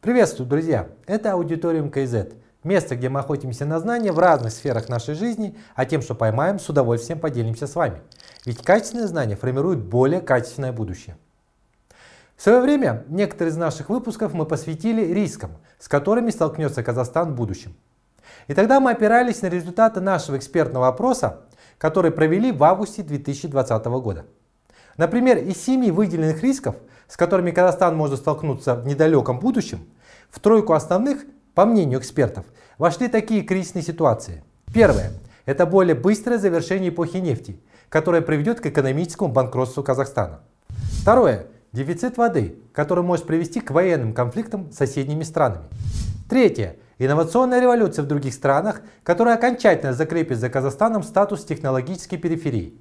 Приветствую, друзья! Это Аудиториум КЗ. Место, где мы охотимся на знания в разных сферах нашей жизни, а тем, что поймаем, с удовольствием поделимся с вами. Ведь качественные знания формируют более качественное будущее. В свое время некоторые из наших выпусков мы посвятили рискам, с которыми столкнется Казахстан в будущем. И тогда мы опирались на результаты нашего экспертного опроса, который провели в августе 2020 года. Например, из семи выделенных рисков, с которыми Казахстан может столкнуться в недалеком будущем, в тройку основных, по мнению экспертов, вошли такие кризисные ситуации. Первое – это более быстрое завершение эпохи нефти, которое приведет к экономическому банкротству Казахстана. Второе – дефицит воды, который может привести к военным конфликтам с соседними странами. Третье – инновационная революция в других странах, которая окончательно закрепит за Казахстаном статус технологической периферии.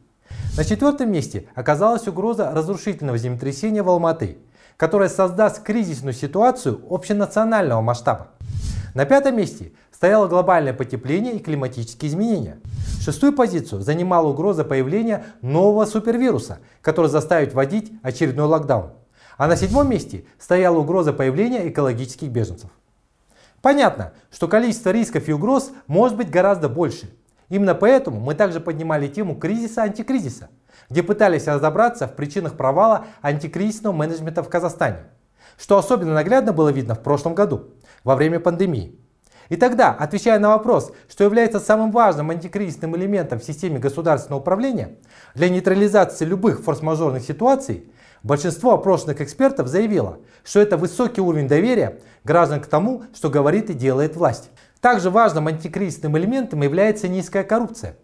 На четвертом месте оказалась угроза разрушительного землетрясения в Алматы, которое создаст кризисную ситуацию общенационального масштаба. На пятом месте стояло глобальное потепление и климатические изменения. Шестую позицию занимала угроза появления нового супервируса, который заставит вводить очередной локдаун. А на седьмом месте стояла угроза появления экологических беженцев. Понятно, что количество рисков и угроз может быть гораздо больше. Именно поэтому мы также поднимали тему кризиса-антикризиса, где пытались разобраться в причинах провала антикризисного менеджмента в Казахстане, что особенно наглядно было видно в прошлом году, во время пандемии. И тогда, отвечая на вопрос, что является самым важным антикризисным элементом в системе государственного управления для нейтрализации любых форс-мажорных ситуаций, большинство опрошенных экспертов заявило, что это высокий уровень доверия граждан к тому, что говорит и делает власть. Также важным антикризисным элементом является низкая коррупция,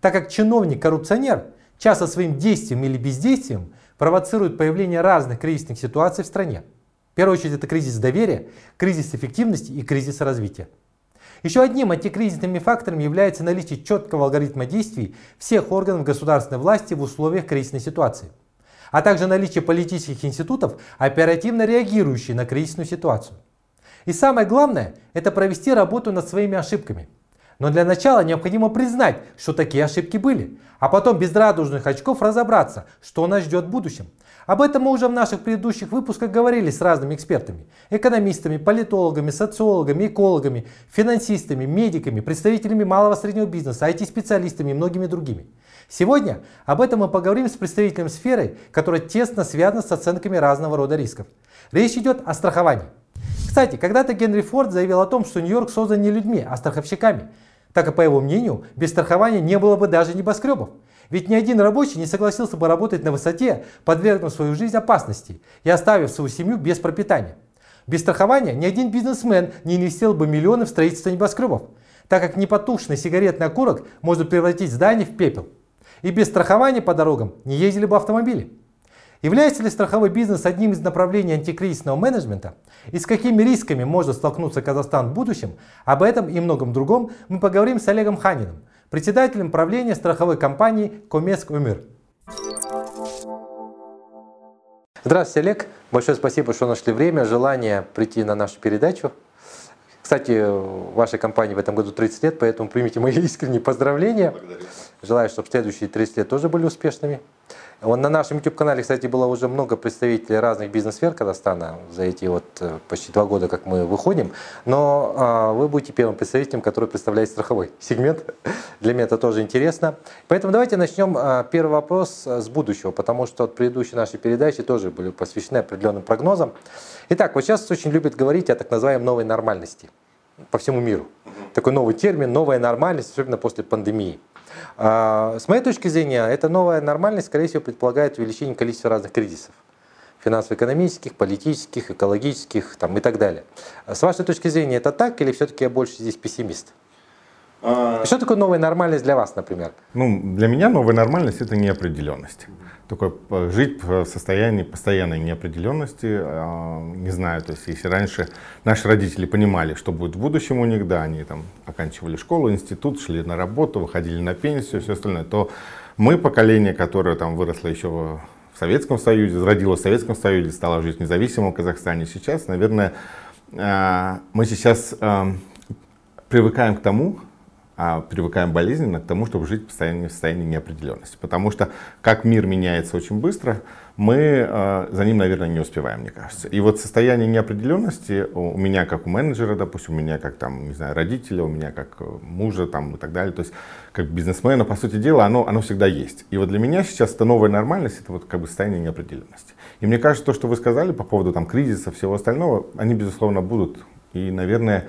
так как чиновник-коррупционер часто своим действием или бездействием провоцирует появление разных кризисных ситуаций в стране. В первую очередь это кризис доверия, кризис эффективности и кризис развития. Еще одним антикризисными фактором является наличие четкого алгоритма действий всех органов государственной власти в условиях кризисной ситуации, а также наличие политических институтов, оперативно реагирующих на кризисную ситуацию. И самое главное – это провести работу над своими ошибками. Но для начала необходимо признать, что такие ошибки были, а потом без радужных очков разобраться, что нас ждет в будущем – об этом мы уже в наших предыдущих выпусках говорили с разными экспертами. Экономистами, политологами, социологами, экологами, финансистами, медиками, представителями малого и среднего бизнеса, IT-специалистами и многими другими. Сегодня об этом мы поговорим с представителем сферы, которая тесно связана с оценками разного рода рисков. Речь идет о страховании. Кстати, когда-то Генри Форд заявил о том, что Нью-Йорк создан не людьми, а страховщиками. Так как, по его мнению, без страхования не было бы даже небоскребов. Ведь ни один рабочий не согласился бы работать на высоте, подвергнув свою жизнь опасности и оставив свою семью без пропитания. Без страхования ни один бизнесмен не инвестировал бы миллионы в строительство небоскребов, так как непотушенный сигаретный окурок может превратить здание в пепел. И без страхования по дорогам не ездили бы автомобили. Является ли страховой бизнес одним из направлений антикризисного менеджмента и с какими рисками может столкнуться Казахстан в будущем, об этом и многом другом мы поговорим с Олегом Ханиным, председателем правления страховой компании Комеск Умир. Здравствуйте, Олег. Большое спасибо, что нашли время, желание прийти на нашу передачу. Кстати, вашей компании в этом году 30 лет, поэтому примите мои искренние поздравления. Благодарю. Желаю, чтобы следующие 30 лет тоже были успешными. Вот на нашем YouTube-канале, кстати, было уже много представителей разных бизнес-сфер Казахстана за эти вот э, почти два года, как мы выходим. Но а, вы будете первым представителем, который представляет страховой сегмент. Для меня это тоже интересно. Поэтому давайте начнем а, первый вопрос э, с будущего, потому что от предыдущей нашей передачи тоже были посвящены определенным прогнозам. Итак, вот сейчас очень любят говорить о так называемой новой нормальности по всему миру. Такой новый термин, новая нормальность, особенно после пандемии. А, с моей точки зрения, эта новая нормальность, скорее всего, предполагает увеличение количества разных кризисов финансово-экономических, политических, экологических там, и так далее. С вашей точки зрения, это так или все-таки я больше здесь пессимист? А... Что такое новая нормальность для вас, например? Ну, для меня новая нормальность – это неопределенность такой жить в состоянии постоянной неопределенности, а, не знаю, то есть если раньше наши родители понимали, что будет в будущем у них, да, они там оканчивали школу, институт, шли на работу, выходили на пенсию, все остальное, то мы, поколение, которое там выросло еще в Советском Союзе, родилось в Советском Союзе, стало жить в независимом Казахстане, сейчас, наверное, э, мы сейчас привыкаем к тому, а привыкаем болезненно к тому, чтобы жить в состоянии, в состоянии неопределенности. Потому что как мир меняется очень быстро, мы э, за ним, наверное, не успеваем, мне кажется. И вот состояние неопределенности у меня как у менеджера, допустим, у меня как там, не знаю, родителя, у меня как э, мужа там и так далее, то есть как бизнесмена, по сути дела, оно, оно всегда есть. И вот для меня сейчас это новая нормальность, это вот как бы состояние неопределенности. И мне кажется, то, что вы сказали по поводу там кризиса, всего остального, они, безусловно, будут. И, наверное,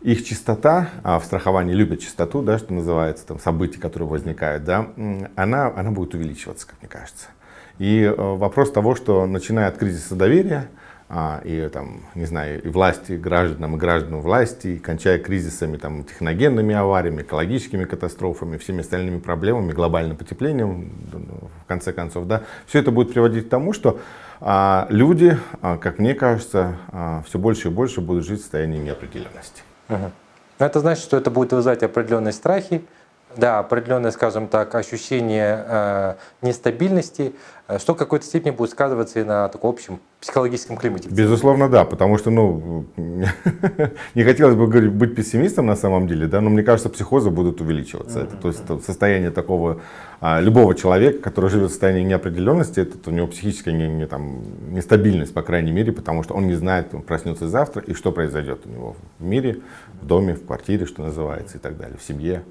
их частота, а в страховании любят частоту, да, что называется, там, событий, которые возникают, да, она, она будет увеличиваться, как мне кажется. И э, вопрос того, что начиная от кризиса доверия, а, и там, не знаю, и власти гражданам, и гражданам власти, и кончая кризисами, там, техногенными авариями, экологическими катастрофами, всеми остальными проблемами, глобальным потеплением, в конце концов, да, все это будет приводить к тому, что а, люди, а, как мне кажется, а, все больше и больше будут жить в состоянии неопределенности. Угу. Это значит, что это будет вызывать определенные страхи, да, определенное, скажем так, ощущение э, нестабильности, что в какой-то степени будет сказываться и на таком общем психологическом климате. Безусловно, да, потому что, ну, не хотелось бы говорить, быть пессимистом на самом деле, да, но мне кажется, психозы будут увеличиваться. Это, то есть состояние такого а, любого человека, который живет в состоянии неопределенности, это у него психическая не, не, там, нестабильность, по крайней мере, потому что он не знает, он проснется завтра и что произойдет у него в мире, в доме, в квартире, что называется, и так далее, в семье.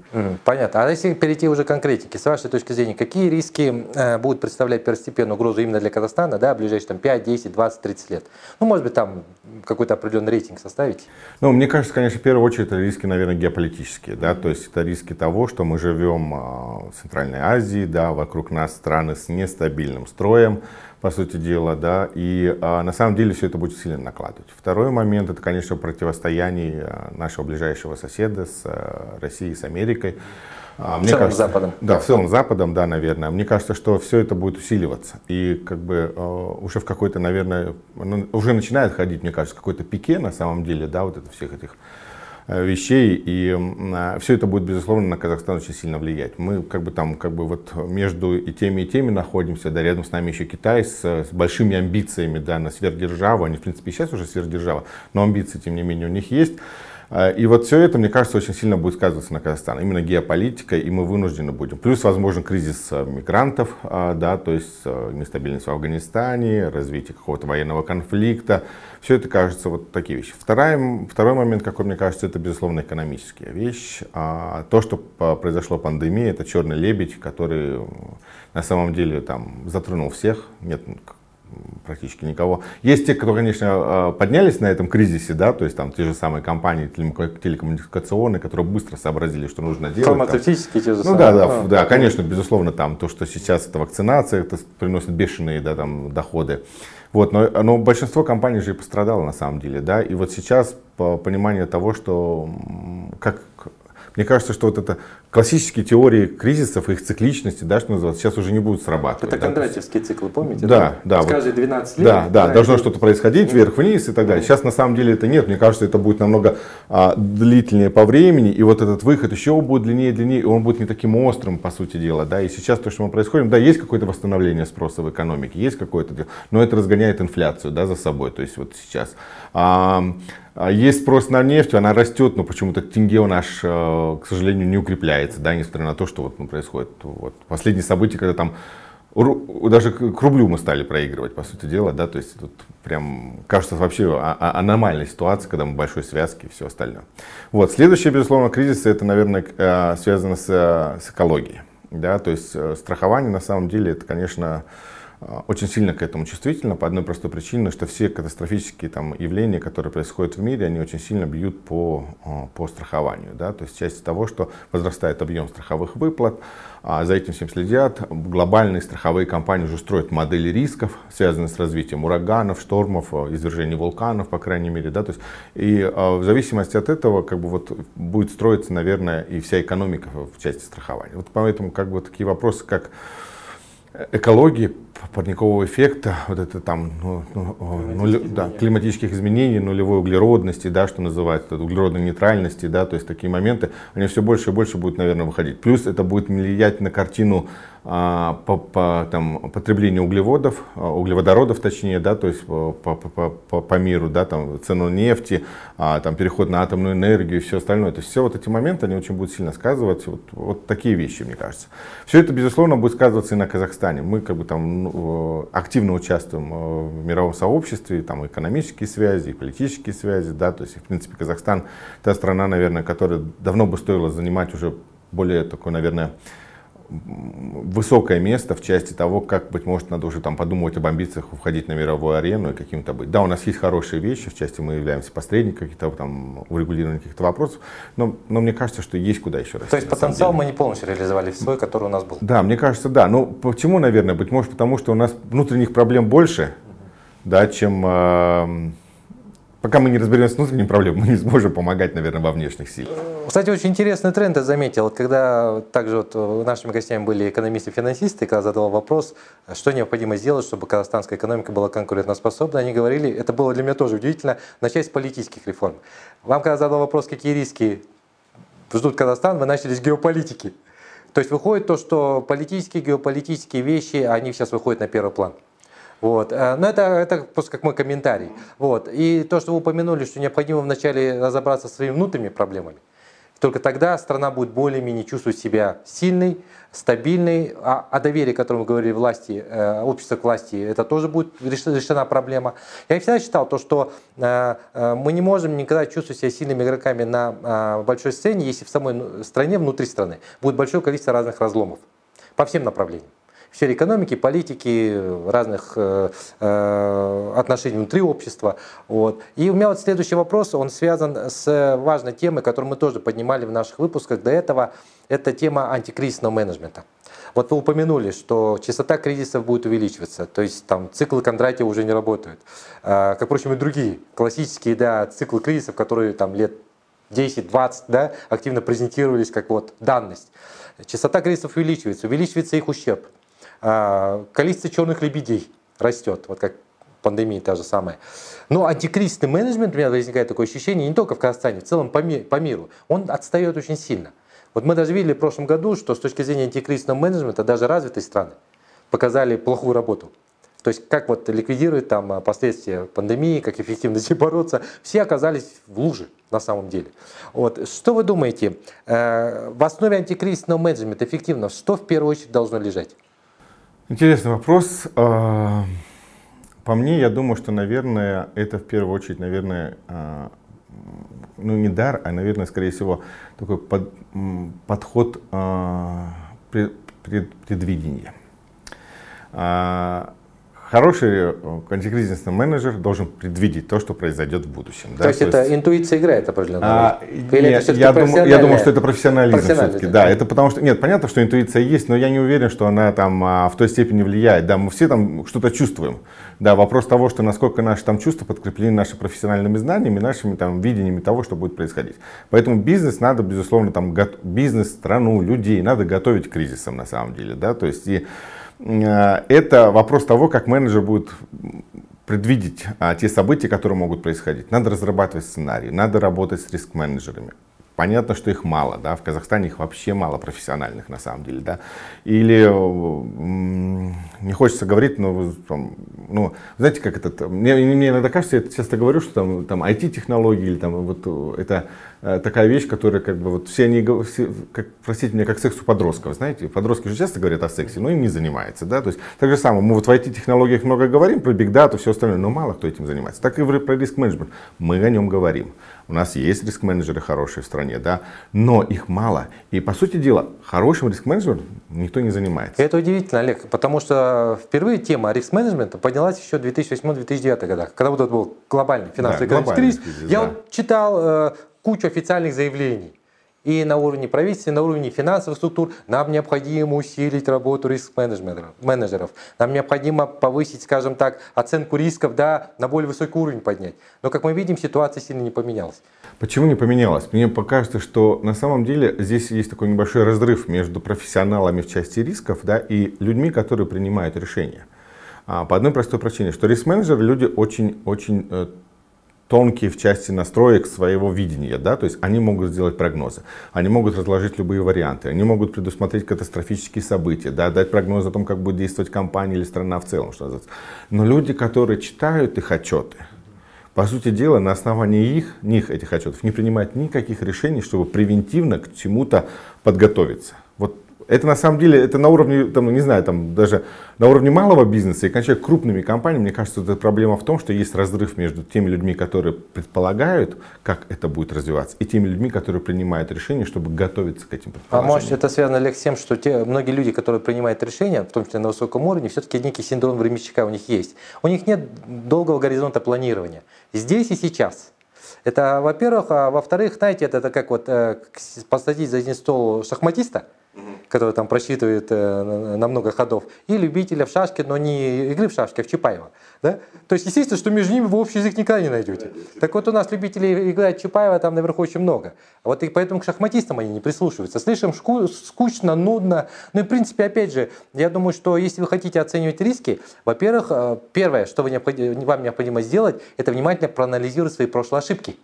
Понятно. А если перейти уже к конкретике, с вашей точки зрения, какие риски э, будут представлять первостепенную угрозу именно для Казахстана, да, в ближайшие там, 5, 10, 20, 30 лет? Ну, может быть, там какой-то определенный рейтинг составить? Ну, мне кажется, конечно, в первую очередь это риски, наверное, геополитические, да, то есть это риски того, что мы живем а, в Центральной Азии, да, вокруг нас страны с нестабильным строем, по сути дела, да, и а, на самом деле все это будет сильно накладывать. Второй момент, это, конечно, противостояние а, нашего ближайшего соседа с а, Россией, с Америкой. А, мне в целом кажется, Западом. Да, в целом Западом, да, наверное. Мне кажется, что все это будет усиливаться. И как бы э, уже в какой-то, наверное, ну, уже начинает ходить, мне кажется, какой-то пике на самом деле, да, вот это всех этих Э, вещей, и а, все это будет, безусловно, на Казахстан очень сильно влиять. Мы как бы там, как бы вот между и теми, и теми находимся, да, рядом с нами еще Китай с, с большими амбициями, да, на сверхдержаву, они, в принципе, сейчас уже сверхдержава, но амбиции, тем не менее, у них есть. А, и вот все это, мне кажется, очень сильно будет сказываться на Казахстан. Именно геополитика, и мы вынуждены будем. Плюс, возможно, кризис а, мигрантов, а, да, то есть нестабильность в Афганистане, развитие какого-то военного конфликта. Все это кажется вот такие вещи. Второй, второй момент, какой мне кажется, это, безусловно, экономическая вещь. То, что произошло пандемия, это черный лебедь, который на самом деле там затронул всех. Нет практически никого. Есть те, кто, конечно, а, поднялись на этом кризисе, да, то есть там те же самые компании телекоммуникационные, которые быстро сообразили, что нужно делать. Фармацевтические те же самые. Ну да, да, а, да, конечно, безусловно, там то, что сейчас это вакцинация, это приносит бешеные, да, там, доходы. Вот, но, но большинство компаний же и пострадало на самом деле, да, и вот сейчас по пониманию того, что как мне кажется, что вот это классические теории кризисов, их цикличности, да, что называется, сейчас уже не будут срабатывать. Это кондратьевские да? циклы, помните? Да, да. да. Каждые 12 лет. Да, да, должно что-то происходить вверх-вниз и так далее. Сейчас на самом деле это нет. Мне кажется, это будет намного а, длительнее по времени, и вот этот выход еще будет длиннее, длиннее, и он будет не таким острым, по сути дела, да. И сейчас то, что мы происходим, да, есть какое-то восстановление спроса в экономике, есть какое-то, но это разгоняет инфляцию, да, за собой. То есть вот сейчас. А есть спрос на нефть, она растет, но почему-то тенге у наш, э, к сожалению, не укрепляется, да, несмотря на то, что вот ну, происходит. Вот последние события, когда там даже к рублю мы стали проигрывать, по сути дела, да, то есть тут прям кажется вообще а, а, аномальная ситуация, когда мы большой связки и все остальное. Вот, следующий, безусловно, кризис, это, наверное, э, связано с, э, с экологией, да, то есть страхование на самом деле это, конечно, а, очень сильно к этому чувствительно по одной простой причине, что все катастрофические там, явления, которые происходят в мире, они очень сильно бьют по, а, по страхованию. Да? То есть часть того, что возрастает объем страховых выплат, а за этим всем следят. Глобальные страховые компании уже строят модели рисков, связанные с развитием ураганов, штормов, извержений вулканов, по крайней мере. Да? То есть, и в зависимости от этого как бы, вот, будет строиться, наверное, и вся экономика в части страхования. Вот поэтому как бы, такие вопросы, как экологии, парникового эффекта, вот это там, ну, ну, нуль, да, климатических изменений, нулевой углеродности, да, что называется, углеродной нейтральности, да, то есть такие моменты, они все больше и больше будут, наверное, выходить. Плюс это будет влиять на картину а, по, по там, потреблению углеводов, а, углеводородов точнее, да, то есть по, по, по, по миру, да, там цену нефти, а, там переход на атомную энергию и все остальное. То есть все вот эти моменты, они очень будут сильно сказываться. Вот, вот такие вещи, мне кажется. Все это, безусловно, будет сказываться и на Казахстане. Мы как бы там активно участвуем в мировом сообществе, там экономические связи, и политические связи, да, то есть, в принципе, Казахстан та страна, наверное, которая давно бы стоило занимать уже более такой, наверное, высокое место в части того, как, быть может, надо уже там подумать об амбициях входить на мировую арену и каким-то быть. Да, у нас есть хорошие вещи, в части мы являемся посредником каких-то там урегулирования каких-то вопросов, но, но мне кажется, что есть куда еще расти. То есть потенциал мы не полностью реализовали свой, который у нас был? Да, мне кажется, да. Ну, почему, наверное? Быть может, потому что у нас внутренних проблем больше, угу. да, чем... Э, Пока мы не разберемся с внутренними проблемами, мы не сможем помогать, наверное, во внешних силах. Кстати, очень интересный тренд я заметил. Когда также вот нашими гостями были экономисты-финансисты, когда задал вопрос, что необходимо сделать, чтобы казахстанская экономика была конкурентоспособна, они говорили, это было для меня тоже удивительно, начать с политических реформ. Вам, когда задал вопрос, какие риски ждут Казахстан, вы начали с геополитики. То есть выходит то, что политические, геополитические вещи, они сейчас выходят на первый план. Вот. Э, но это, это просто как мой комментарий. Вот. И то, что вы упомянули, что необходимо вначале разобраться со своими внутренними проблемами. Только тогда страна будет более-менее чувствовать себя сильной, стабильной, а, о доверии, о котором говорили, власти, э, общество к власти, это тоже будет решена проблема. Я всегда считал то, что э, мы не можем никогда чувствовать себя сильными игроками на большой сцене, если в самой стране, внутри страны, будет большое количество разных разломов по всем направлениям сфере экономики, политики, разных э, э, отношений внутри общества. Вот. И у меня вот следующий вопрос, он связан с важной темой, которую мы тоже поднимали в наших выпусках до этого. Это тема антикризисного менеджмента. Вот вы упомянули, что частота кризисов будет увеличиваться, то есть там циклы Кондратьева уже не работают. А, как, впрочем, и другие классические да, циклы кризисов, которые там лет 10-20 да, активно презентировались как вот данность. Частота кризисов увеличивается, увеличивается их ущерб. А, количество черных лебедей растет, вот как пандемия та же самая. Но антикризисный менеджмент, у меня возникает такое ощущение, не только в Казахстане, в целом по, ми по миру, он отстает очень сильно. Вот мы даже видели в прошлом году, что с точки зрения антикризисного менеджмента даже развитые страны показали плохую работу. То есть как вот ликвидировать там а, последствия пандемии, как эффективно с ней бороться, все оказались в луже на самом деле. Вот. Что вы думаете, э, в основе антикризисного менеджмента эффективно, что в первую очередь должно лежать? Интересный вопрос. А, по мне, я думаю, что, наверное, это в первую очередь, наверное, а, ну не дар, а, наверное, скорее всего, такой под, подход а, предвидения. Хороший э, антикризисный менеджер должен предвидеть то, что произойдет в будущем. То да? есть то это есть... интуиция играет определенно? А, Или нет, это я, думаю, я думаю, что это профессионализм все-таки. Да, это потому что, нет, понятно, что интуиция есть, но я не уверен, что она там а, в той степени влияет. Да, мы все там что-то чувствуем. Да, вопрос того, что насколько наши там чувства подкреплены нашими профессиональными знаниями, нашими там видениями того, что будет происходить. Поэтому бизнес надо, безусловно, там, бизнес, страну, людей надо готовить к кризисам на самом деле. Да, то есть и это вопрос того, как менеджер будет предвидеть а, те события, которые могут происходить. Надо разрабатывать сценарии, надо работать с риск-менеджерами. Понятно, что их мало, да, в Казахстане их вообще мало профессиональных на самом деле, да. Или не хочется говорить, но, там, ну, знаете, как это, мне, мне иногда кажется, я часто говорю, что там, там IT-технологии или там вот это э, такая вещь, которая как бы вот все они, все, как, простите меня, как секс у подростков, знаете, подростки же часто говорят о сексе, но им не занимается, да, то есть так же самое, мы вот в IT-технологиях много говорим про биг дату, все остальное, но мало кто этим занимается. Так и про риск-менеджмент, мы о нем говорим. У нас есть риск-менеджеры хорошие в стране, да, но их мало. И, по сути дела, хорошим риск-менеджером никто не занимается. Это удивительно, Олег, потому что впервые тема риск-менеджмента поднялась еще в 2008-2009 годах, когда вот этот был глобальный финансовый да, кризис. кризис. Я да. вот читал э, кучу официальных заявлений и на уровне правительства, и на уровне финансовых структур нам необходимо усилить работу риск-менеджеров. Нам необходимо повысить, скажем так, оценку рисков да, на более высокий уровень поднять. Но, как мы видим, ситуация сильно не поменялась. Почему не поменялась? Мне покажется, что на самом деле здесь есть такой небольшой разрыв между профессионалами в части рисков да, и людьми, которые принимают решения. А, по одной простой причине, что риск-менеджеры люди очень-очень тонкие в части настроек своего видения, да, то есть они могут сделать прогнозы, они могут разложить любые варианты, они могут предусмотреть катастрофические события, да, дать прогноз о том, как будет действовать компания или страна в целом, что называется. Но люди, которые читают их отчеты, по сути дела, на основании их, них этих отчетов не принимают никаких решений, чтобы превентивно к чему-то подготовиться. Вот это на самом деле, это на уровне, там, не знаю, там даже на уровне малого бизнеса и кончая крупными компаниями, мне кажется, это проблема в том, что есть разрыв между теми людьми, которые предполагают, как это будет развиваться, и теми людьми, которые принимают решения, чтобы готовиться к этим А может это связано, Олег, с тем, что те, многие люди, которые принимают решения, в том числе на высоком уровне, все-таки некий синдром временщика у них есть. У них нет долгого горизонта планирования. Здесь и сейчас. Это, во-первых, а во-вторых, знаете, это, это как вот э, посадить за один стол шахматиста – который там просчитывает э, на много ходов, и любителя в шашке, но не игры в шашки, а в Чапаева. Да? То есть, естественно, что между ними вы общий язык никогда не найдете. Так вот, у нас любителей играть Чапаева там наверху очень много. Вот и поэтому к шахматистам они не прислушиваются. Слишком скучно, нудно. Ну и, в принципе, опять же, я думаю, что если вы хотите оценивать риски, во-первых, э, первое, что вы необходимо, вам необходимо сделать, это внимательно проанализировать свои прошлые ошибки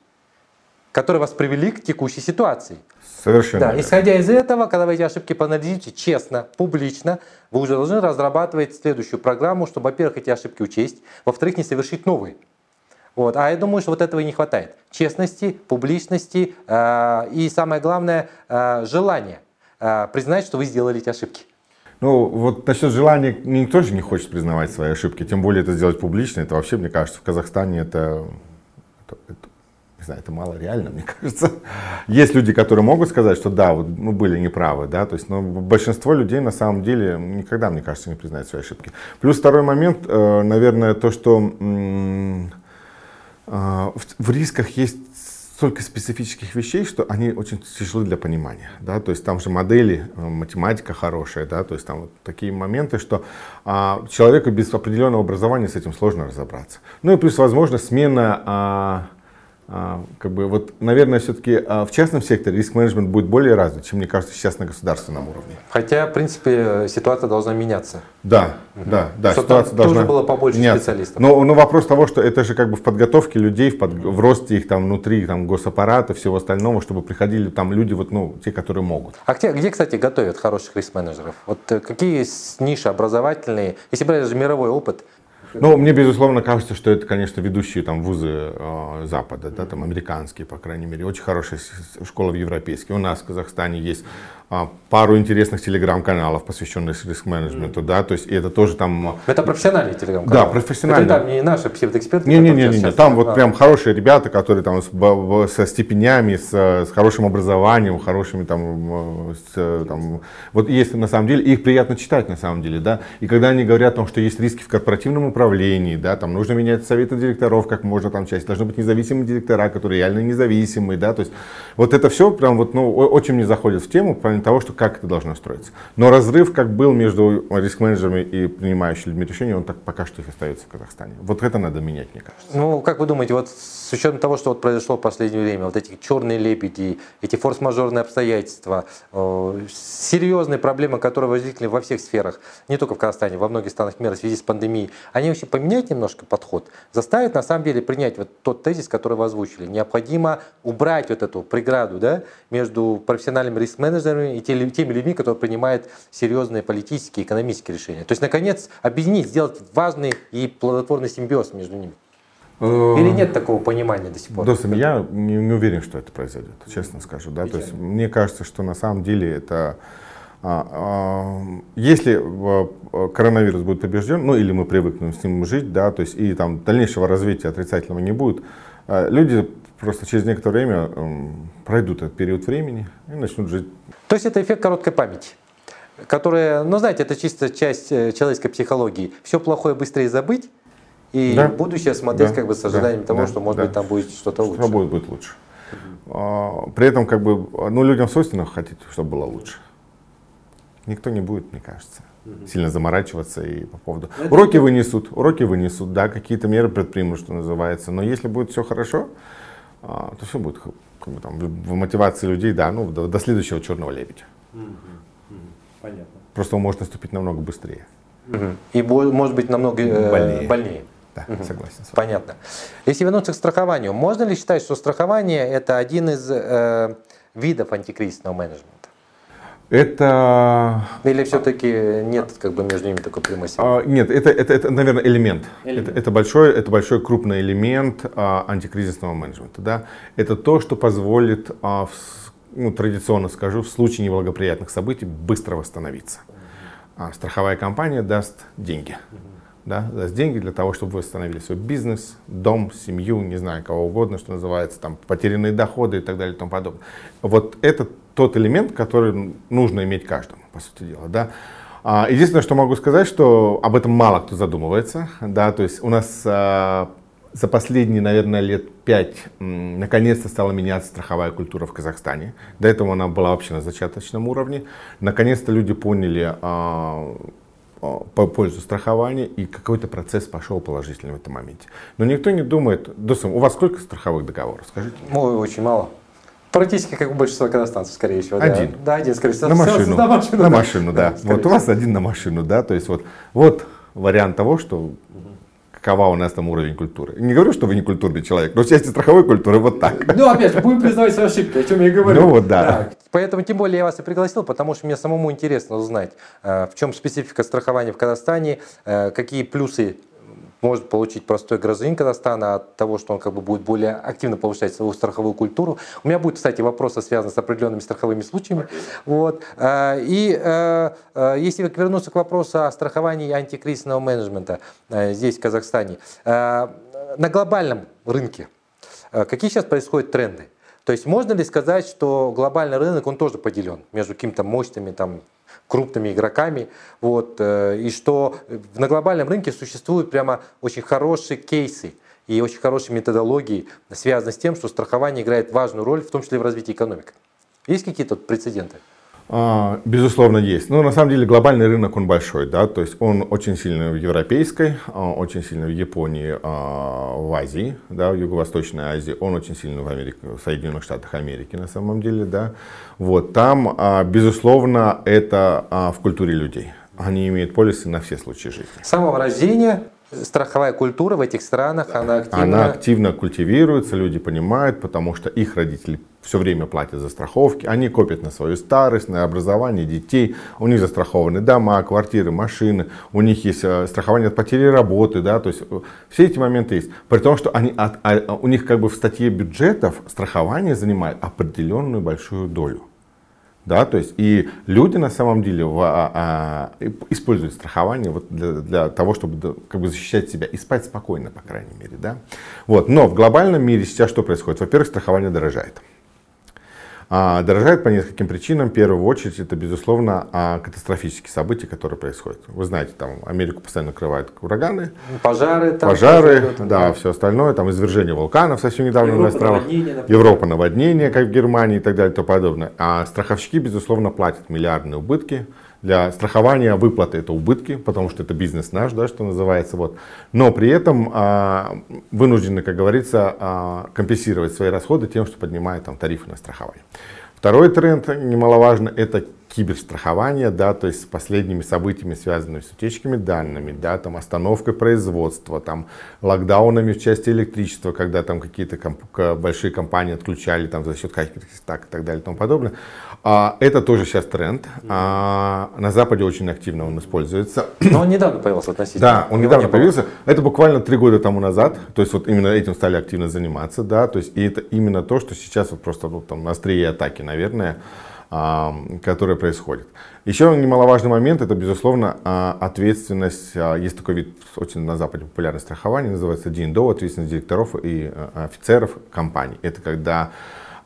которые вас привели к текущей ситуации. Совершенно. Да, исходя из этого, когда вы эти ошибки проанализируете честно, публично, вы уже должны разрабатывать следующую программу, чтобы, во-первых, эти ошибки учесть, во-вторых, не совершить новые. Вот. А я думаю, что вот этого и не хватает. Честности, публичности э, и, самое главное, э, желания э, признать, что вы сделали эти ошибки. Ну, вот насчет желания никто же не хочет признавать свои ошибки, тем более это сделать публично. Это вообще, мне кажется, в Казахстане это, это не знаю, это мало реально, мне кажется. Есть люди, которые могут сказать, что да, вот мы были неправы, да, то есть, но большинство людей на самом деле никогда, мне кажется, не признают свои ошибки. Плюс второй момент, э, наверное, то, что э, в рисках есть столько специфических вещей, что они очень тяжелы для понимания, да, то есть там же модели, э, математика хорошая, да, то есть там вот такие моменты, что а, человеку без определенного образования с этим сложно разобраться. Ну и плюс, возможно, смена а, как бы вот, наверное, все-таки а, в частном секторе риск-менеджмент будет более развит, чем, мне кажется, сейчас на государственном уровне. Хотя, в принципе, ситуация должна меняться. Да, угу. да, да. Чтобы ситуация должна было побольше меняться. специалистов. Но, но вопрос того, что это же как бы в подготовке людей, в, под, в росте их там внутри там, госаппарата, всего остального, чтобы приходили там люди, вот, ну, те, которые могут. А где, где кстати, готовят хороших риск-менеджеров? Вот э, какие ниши образовательные, если брать даже мировой опыт, ну, мне, безусловно, кажется, что это, конечно, ведущие там вузы э, Запада, да, там американские, по крайней мере, очень хорошая школа в европейской. У нас в Казахстане есть пару интересных телеграм-каналов, посвященных риск-менеджменту, mm. да, то есть это тоже там... Это профессиональные телеграм-каналы? Да, профессиональные. Это там не наши псевдоэксперты? Не-не-не, не, там вот а. прям хорошие ребята, которые там с, со степенями, с, с хорошим образованием, хорошими там, с, там... Вот есть на самом деле, их приятно читать на самом деле, да, и когда они говорят о том, что есть риски в корпоративном управлении, да, там нужно менять советы директоров как можно там часть, должны быть независимые директора, которые реально независимые, да, то есть вот это все прям вот, ну, очень мне заходит в тему, того, что как это должно строиться. Но разрыв, как был между риск-менеджерами и принимающими людьми решения, он так пока что их остается в Казахстане. Вот это надо менять, мне кажется. Ну, как вы думаете, вот с учетом того, что вот произошло в последнее время, вот эти черные лебеди, эти форс-мажорные обстоятельства, э, серьезные проблемы, которые возникли во всех сферах, не только в Казахстане, во многих странах мира в связи с пандемией, они вообще поменяют немножко подход, заставят на самом деле принять вот тот тезис, который вы озвучили. Необходимо убрать вот эту преграду да, между профессиональными риск-менеджерами и теми людьми, которые принимают серьезные политические, экономические решения. То есть, наконец, объединить, сделать важный и плодотворный симбиоз между ними. Э, Или нет такого понимания до сих пор? Досым, я не, не уверен, что это произойдет, честно скажу. Да? То есть, мне кажется, что на самом деле это... А, а, если а, коронавирус будет побежден, ну или мы привыкнем с ним жить, да, то есть и там дальнейшего развития отрицательного не будет, люди просто через некоторое время пройдут этот период времени и начнут жить. То есть это эффект короткой памяти, которая, ну знаете, это чисто часть э, человеческой психологии. Все плохое быстрее забыть и да. будущее смотреть да. как бы с ожиданием да. того, да. что может да. быть там будет что-то лучше. Что будет, будет лучше. А, при этом, как бы, ну, людям свойственно хотеть, чтобы было лучше. Никто не будет, мне кажется, угу. сильно заморачиваться и по поводу. Это уроки это... вынесут, уроки вынесут, да, какие-то меры предпримут, что называется. Но если будет все хорошо, а, то все будет как бы, там, в мотивации людей, да, ну, до, до следующего черного лебедя. Угу. Угу. Понятно. Просто он может наступить намного быстрее. Угу. И может быть намного э, больнее. больнее. Да, угу. согласен. Понятно. Если вернуться к страхованию, можно ли считать, что страхование это один из э, видов антикризисного менеджмента? Это... Или все-таки нет как бы между ними такой прямой связи? А, нет, это, это, это, наверное, элемент. элемент. Это, это, большой, это большой крупный элемент а, антикризисного менеджмента. Да? Это то, что позволит, а, в, ну, традиционно скажу, в случае неблагоприятных событий быстро восстановиться. А, страховая компания даст деньги. Да, даст деньги для того, чтобы вы восстановили свой бизнес, дом, семью, не знаю, кого угодно, что называется, там, потерянные доходы и так далее и тому подобное. Вот этот тот элемент, который нужно иметь каждому, по сути дела. Да? А, единственное, что могу сказать, что об этом мало кто задумывается. Да? То есть у нас а, за последние, наверное, лет пять наконец-то стала меняться страховая культура в Казахстане. До этого она была вообще на зачаточном уровне. Наконец-то люди поняли а, по пользу страхования, и какой-то процесс пошел положительный в этом моменте. Но никто не думает, Досым, у вас сколько страховых договоров, скажите? Ой, очень мало. Практически как у большинства казахстанцев, скорее всего. Один. Да, один, скорее всего. На машину. На машину, на да. машину, да. да вот у вас один на машину, да. То есть вот, вот вариант того, что какова у нас там уровень культуры. Не говорю, что вы не культурный человек, но в части страховой культуры вот так. Ну, опять же, будем признавать свои ошибки, о чем я и говорю. Ну, вот да. да. Поэтому, тем более, я вас и пригласил, потому что мне самому интересно узнать, э, в чем специфика страхования в Казахстане, э, какие плюсы может получить простой гражданин Казахстана от того, что он как бы будет более активно повышать свою страховую культуру. У меня будет, кстати, вопросы, связанные с определенными страховыми случаями. Вот. А, и э, э, если вернуться к вопросу о страховании антикризисного менеджмента э, здесь, в Казахстане, на глобальном рынке какие сейчас происходят тренды? То есть можно ли сказать, что глобальный рынок, он тоже поделен между какими-то мощными там, крупными игроками, вот, э, и что на глобальном рынке существуют прямо очень хорошие кейсы и очень хорошие методологии, связанные с тем, что страхование играет важную роль, в том числе в развитии экономики. Есть какие-то прецеденты? А, безусловно, есть. Но на самом деле глобальный рынок, он большой, да, то есть он очень сильно в европейской, а, очень сильно в Японии, а, в Азии, да, в Юго-Восточной Азии, он очень сильно в Америке, в Соединенных Штатах Америки на самом деле, да. Вот, там, безусловно, это в культуре людей. Они имеют полисы на все случаи жизни. С самого рождения страховая культура в этих странах, она активно... Она активно культивируется, люди понимают, потому что их родители все время платят за страховки, они копят на свою старость, на образование детей, у них застрахованы дома, квартиры, машины, у них есть э, страхование от потери работы, да, то есть э, все эти моменты есть. При том, что они, от, а, у них как бы в статье бюджетов страхование занимает определенную большую долю. Да, то есть и люди на самом деле в, а, а, используют страхование вот для, для того, чтобы как бы защищать себя и спать спокойно, по крайней мере. Да? Вот. Но в глобальном мире сейчас что происходит? Во-первых, страхование дорожает. А, дорожает по нескольким причинам. В первую очередь, это, безусловно, а, катастрофические события, которые происходят. Вы знаете, там Америку постоянно накрывают ураганы. Пожары. Там, пожары, там, да, да, все остальное. Там извержение вулканов совсем недавно Европа на островах. Наводнение, Европа наводнение, как в Германии и так далее и тому подобное. А страховщики, безусловно, платят миллиардные убытки для страхования выплаты это убытки, потому что это бизнес наш, да, что называется. Вот. Но при этом а, вынуждены, как говорится, а, компенсировать свои расходы тем, что поднимают там, тарифы на страхование. Второй тренд немаловажно, это киберстрахование, да, то есть с последними событиями, связанными с утечками данными, да, там остановкой производства, там локдаунами в части электричества, когда там какие-то комп- большие компании отключали там за счет хакерских так и так далее и тому подобное. А, это тоже сейчас тренд. А, на Западе очень активно он используется. Но он недавно появился относительно. Да, он недавно не появился. Это буквально три года тому назад. То есть вот именно этим стали активно заниматься, да. То есть и это именно то, что сейчас вот просто вот, там, на острие атаки, наверное, а, которая происходит. Еще немаловажный момент, это, безусловно, а, ответственность. А, есть такой вид очень на Западе популярное страхование, называется D&O, ответственность директоров и офицеров компаний. Это когда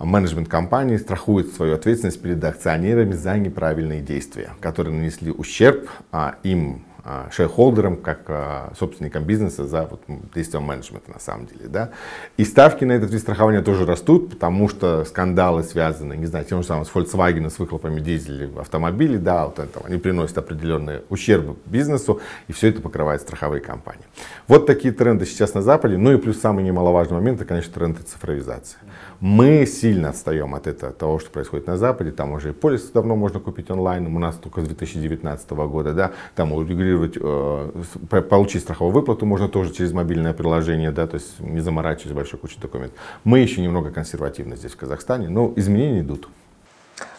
менеджмент компании страхует свою ответственность перед акционерами за неправильные действия, которые нанесли ущерб а, им а, шейхолдером, как а, собственником бизнеса за вот, действием менеджмента на самом деле. Да? И ставки на этот вид страхования тоже растут, потому что скандалы связаны, не знаю, тем же самым с Volkswagen, с выхлопами дизелей в автомобиле, да, вот это, они приносят определенные ущербы бизнесу, и все это покрывает страховые компании. Вот такие тренды сейчас на Западе. Ну и плюс самый немаловажный момент, это, конечно, тренды цифровизации. Мы сильно отстаем от этого, того, что происходит на Западе. Там уже и полис давно можно купить онлайн, у нас только с 2019 года. Да? Там урегулировать, э, получить страховую выплату можно тоже через мобильное приложение, да? то есть не заморачиваясь большой кучей документов. Мы еще немного консервативны здесь, в Казахстане, но изменения идут.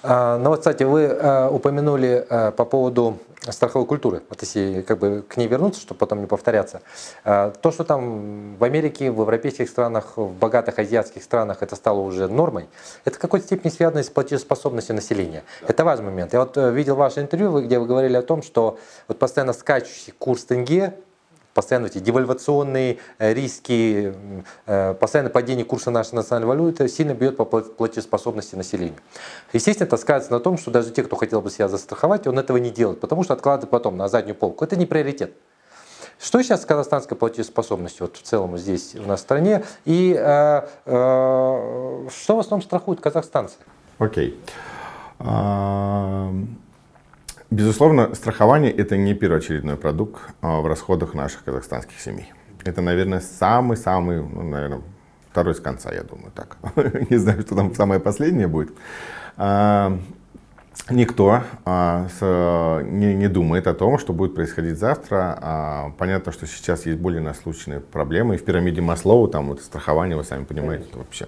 А, ну вот, кстати, вы а, упомянули а, по поводу страховой культуры, вот если как бы к ней вернуться, чтобы потом не повторяться. То, что там в Америке, в европейских странах, в богатых азиатских странах это стало уже нормой, это в какой-то степени связано с платежеспособностью населения. Да. Это важный момент. Я вот э, видел ваше интервью, где вы говорили о том, что вот постоянно скачущий курс тенге постоянно эти девальвационные э, риски, э, постоянное падение курса нашей национальной валюты сильно бьет по платежеспособности населения. Естественно, это сказывается на том, что даже те, кто хотел бы себя застраховать, он этого не делает, потому что откладывает потом на заднюю полку. Это не приоритет. Что сейчас с казахстанской платежеспособностью вот в целом здесь у нас в стране? И э, э, что в основном страхуют казахстанцы? Окей. Okay. Uh... Безусловно, страхование – это не первоочередной продукт а, в расходах наших казахстанских семей. Это, наверное, самый-самый, ну, наверное, второй с конца, я думаю, так. не знаю, что там самое последнее будет. А, никто а, с, не, не думает о том, что будет происходить завтра. А, понятно, что сейчас есть более насущные проблемы. И в пирамиде Маслоу там вот страхование, вы сами понимаете, это вообще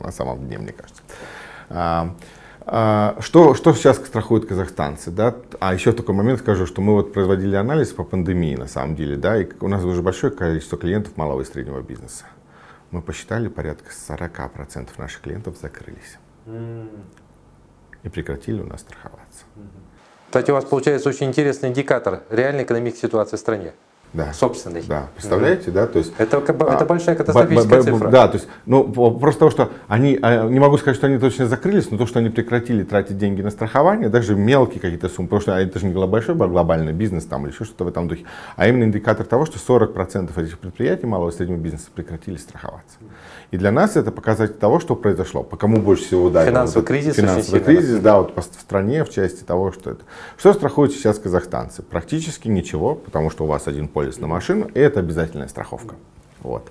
на самом дне, мне кажется. А, что, что сейчас страхуют казахстанцы? Да? А еще такой момент скажу, что мы вот производили анализ по пандемии на самом деле, да, и у нас уже большое количество клиентов малого и среднего бизнеса. Мы посчитали, порядка 40% наших клиентов закрылись. Mm. И прекратили у нас страховаться. Кстати, у вас получается очень интересный индикатор реальной экономической ситуации в стране да. собственный. Да, представляете, mm да, то есть... Это, это большая катастрофическая цифра. Да, то есть, ну, просто того, что они, а, не могу сказать, что они точно закрылись, но то, что они прекратили тратить деньги на страхование, даже мелкие какие-то суммы, потому что это же не большой глобальный бизнес там или еще что-то в этом духе, а именно индикатор того, что 40% этих предприятий малого и среднего бизнеса прекратили страховаться. И для нас это показатель того, что произошло, по кому больше всего ударило. Финансовый кризис. Финансовый кризис, да, вот в стране, в части того, что это. Что страхуют сейчас казахстанцы? Практически ничего, потому что у вас один полис на машину, и это обязательная страховка. Вот.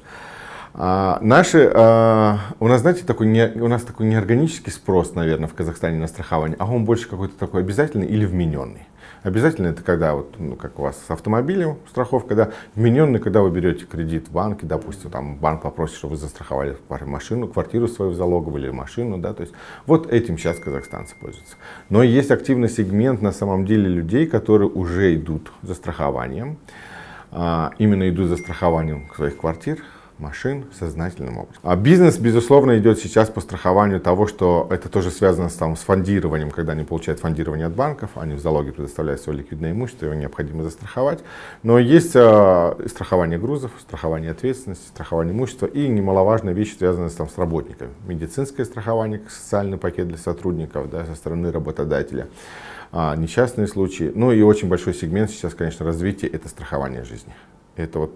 А, наши, а, у нас, знаете, такой не, у нас такой неорганический спрос, наверное, в Казахстане на страхование, а он больше какой-то такой обязательный или вмененный. Обязательно это когда, вот, ну, как у вас с автомобилем страховка, да, вмененный, когда вы берете кредит в банке, допустим, там банк попросит, чтобы вы застраховали машину, квартиру свою залоговую или машину, да, то есть вот этим сейчас казахстанцы пользуются. Но есть активный сегмент на самом деле людей, которые уже идут за страхованием, а, именно идут за страхованием своих квартир, машин сознательным образом. А бизнес, безусловно, идет сейчас по страхованию того, что это тоже связано с, там, с фондированием, когда они получают фондирование от банков, они в залоге предоставляют свое ликвидное имущество, его необходимо застраховать. Но есть э, страхование грузов, страхование ответственности, страхование имущества и немаловажная вещь, связанная там, с работниками. Медицинское страхование, социальный пакет для сотрудников да, со стороны работодателя а, несчастные случаи. Ну и очень большой сегмент сейчас, конечно, развития – это страхование жизни. Это вот